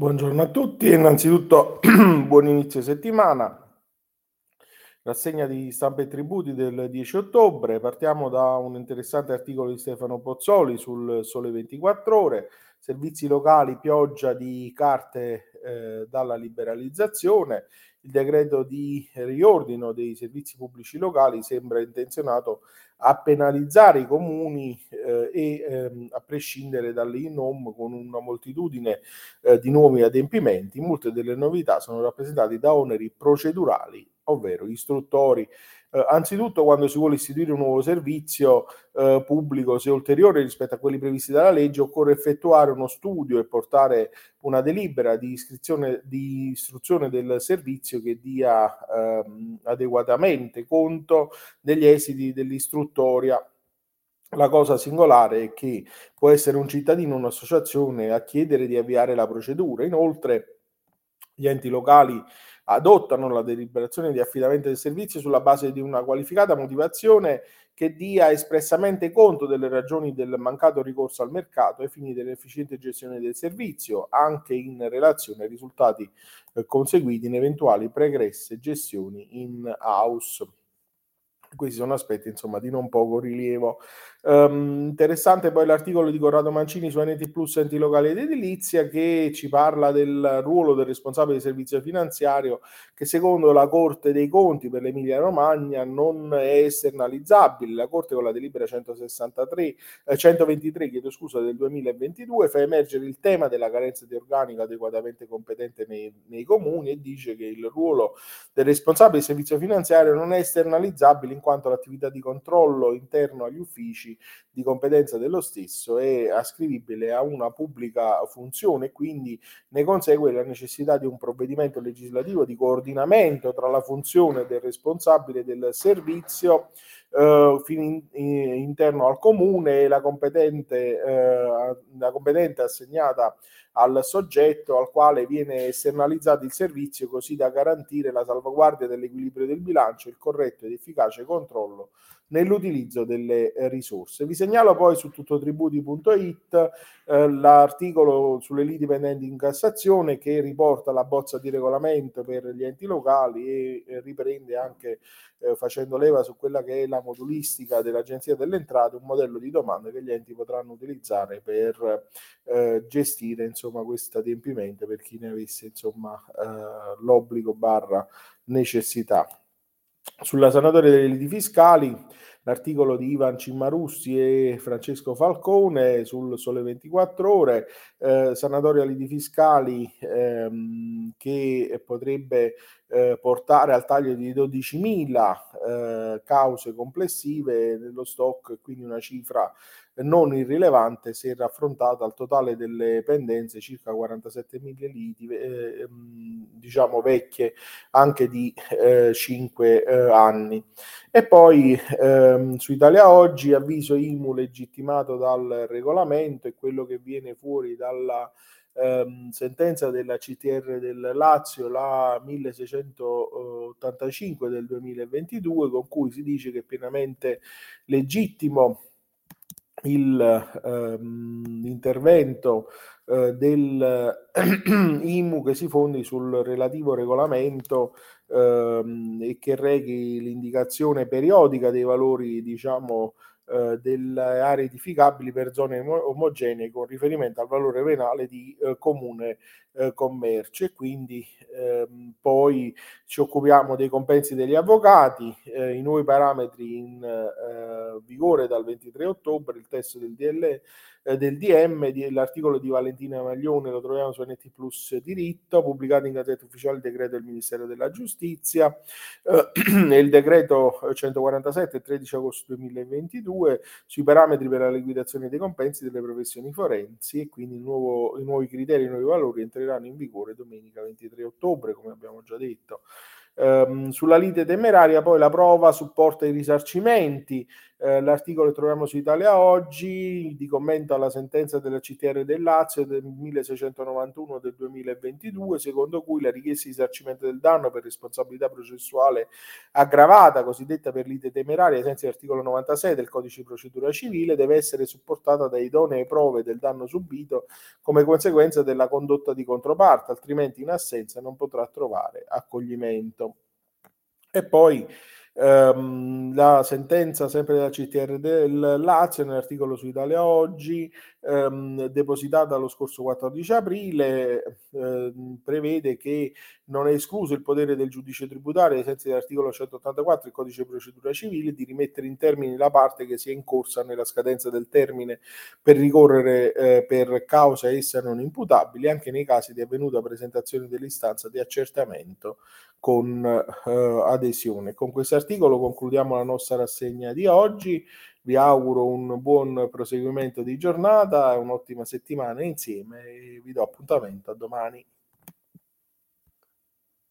Buongiorno a tutti, innanzitutto buon inizio settimana. Rassegna di stampa e tributi del 10 ottobre. Partiamo da un interessante articolo di Stefano Pozzoli sul Sole 24 Ore. Servizi locali, pioggia di carte eh, dalla liberalizzazione. Il decreto di riordino dei servizi pubblici locali sembra intenzionato a penalizzare i comuni eh, e ehm, a prescindere dalle INOM con una moltitudine eh, di nuovi adempimenti. Molte delle novità sono rappresentate da oneri procedurali, ovvero istruttori eh, anzitutto quando si vuole istituire un nuovo servizio eh, pubblico, se ulteriore rispetto a quelli previsti dalla legge, occorre effettuare uno studio e portare una delibera di, iscrizione, di istruzione del servizio che dia ehm, adeguatamente conto degli esiti dell'istruttoria la cosa singolare è che può essere un cittadino o un'associazione a chiedere di avviare la procedura. Inoltre, gli enti locali adottano la deliberazione di affidamento del servizio sulla base di una qualificata motivazione che dia espressamente conto delle ragioni del mancato ricorso al mercato ai fini dell'efficiente gestione del servizio, anche in relazione ai risultati eh, conseguiti in eventuali pregresse gestioni in house. Questi sono aspetti insomma di non poco rilievo. Um, interessante poi l'articolo di Corrado Mancini su NT Plus enti locali ed edilizia che ci parla del ruolo del responsabile di servizio finanziario che secondo la Corte dei Conti per l'Emilia Romagna non è esternalizzabile. La Corte con la delibera 163, eh, 123 chiedo scusa, del 2022 fa emergere il tema della carenza di organico adeguatamente competente nei, nei comuni e dice che il ruolo del responsabile di servizio finanziario non è esternalizzabile in quanto l'attività di controllo interno agli uffici di competenza dello stesso è ascrivibile a una pubblica funzione, quindi ne consegue la necessità di un provvedimento legislativo di coordinamento tra la funzione del responsabile del servizio eh, in, in, interno al comune e la competente, eh, la competente assegnata al soggetto al quale viene esternalizzato il servizio così da garantire la salvaguardia dell'equilibrio del bilancio, il corretto ed efficace controllo nell'utilizzo delle eh, risorse. Vi segnalo poi su tuttotributi.it eh, l'articolo sulle liti pendenti in Cassazione che riporta la bozza di regolamento per gli enti locali e eh, riprende anche eh, facendo leva su quella che è la modulistica dell'Agenzia delle Entrate, un modello di domanda che gli enti potranno utilizzare per eh, gestire insomma questo adempimento per chi ne avesse insomma eh, l'obbligo barra necessità. Sulla sanatoria delle liti fiscali l'articolo di Ivan Cimmarussi e Francesco Falcone sul Sole 24 Ore, eh, sanatoria liti fiscali ehm, che potrebbe eh, portare al taglio di 12.000 eh, cause complessive nello stock, quindi una cifra non irrilevante se raffrontata al totale delle pendenze, circa 47.000 liti, eh, ehm, diciamo vecchie anche di eh, 5 eh, anni. E poi ehm, su Italia Oggi avviso IMU legittimato dal regolamento e quello che viene fuori dalla ehm, sentenza della CTR del Lazio, la 1685 del 2022, con cui si dice che è pienamente legittimo il, ehm, l'intervento eh, del IMU che si fondi sul relativo regolamento ehm, e che reghi l'indicazione periodica dei valori, diciamo, eh, delle aree edificabili per zone omogenee con riferimento al valore venale di eh, comune eh, commercio. E quindi ehm, poi ci occupiamo dei compensi degli avvocati, eh, i nuovi parametri in eh, vigore dal 23 ottobre, il testo del DL eh, del DM, di, l'articolo di Valentina Maglione lo troviamo su NT Plus Diritto, pubblicato in Gazzetta Ufficiale il decreto del Ministero della Giustizia, eh, il decreto 147 13 agosto 2022 sui parametri per la liquidazione dei compensi delle professioni forensi e quindi nuovo, i nuovi criteri, i nuovi valori entreranno in vigore domenica 23 ottobre, come abbiamo già detto. Um, sulla lite temeraria poi la prova supporta i risarcimenti, Eh, l'articolo che troviamo su Italia Oggi di commento alla sentenza della CTR del Lazio del 1691 del 2022, secondo cui la richiesta di risarcimento del danno per responsabilità processuale aggravata, cosiddetta per lite temeraria, ai sensi dell'articolo 96 del codice di procedura civile, deve essere supportata da idonee prove del danno subito come conseguenza della condotta di controparte, altrimenti in assenza non potrà trovare accoglimento. E poi ehm, la sentenza sempre della CTR del Lazio nell'articolo su Italia Oggi ehm, depositata lo scorso 14 aprile ehm, prevede che non è escluso il potere del giudice tributario ai sensi dell'articolo 184 del codice di procedura civile di rimettere in termini la parte che sia in corsa nella scadenza del termine per ricorrere eh, per causa essa non imputabili anche nei casi di avvenuta presentazione dell'istanza di accertamento con eh, adesione. Con questo articolo concludiamo la nostra rassegna di oggi. Vi auguro un buon proseguimento di giornata un'ottima settimana insieme e vi do appuntamento a domani.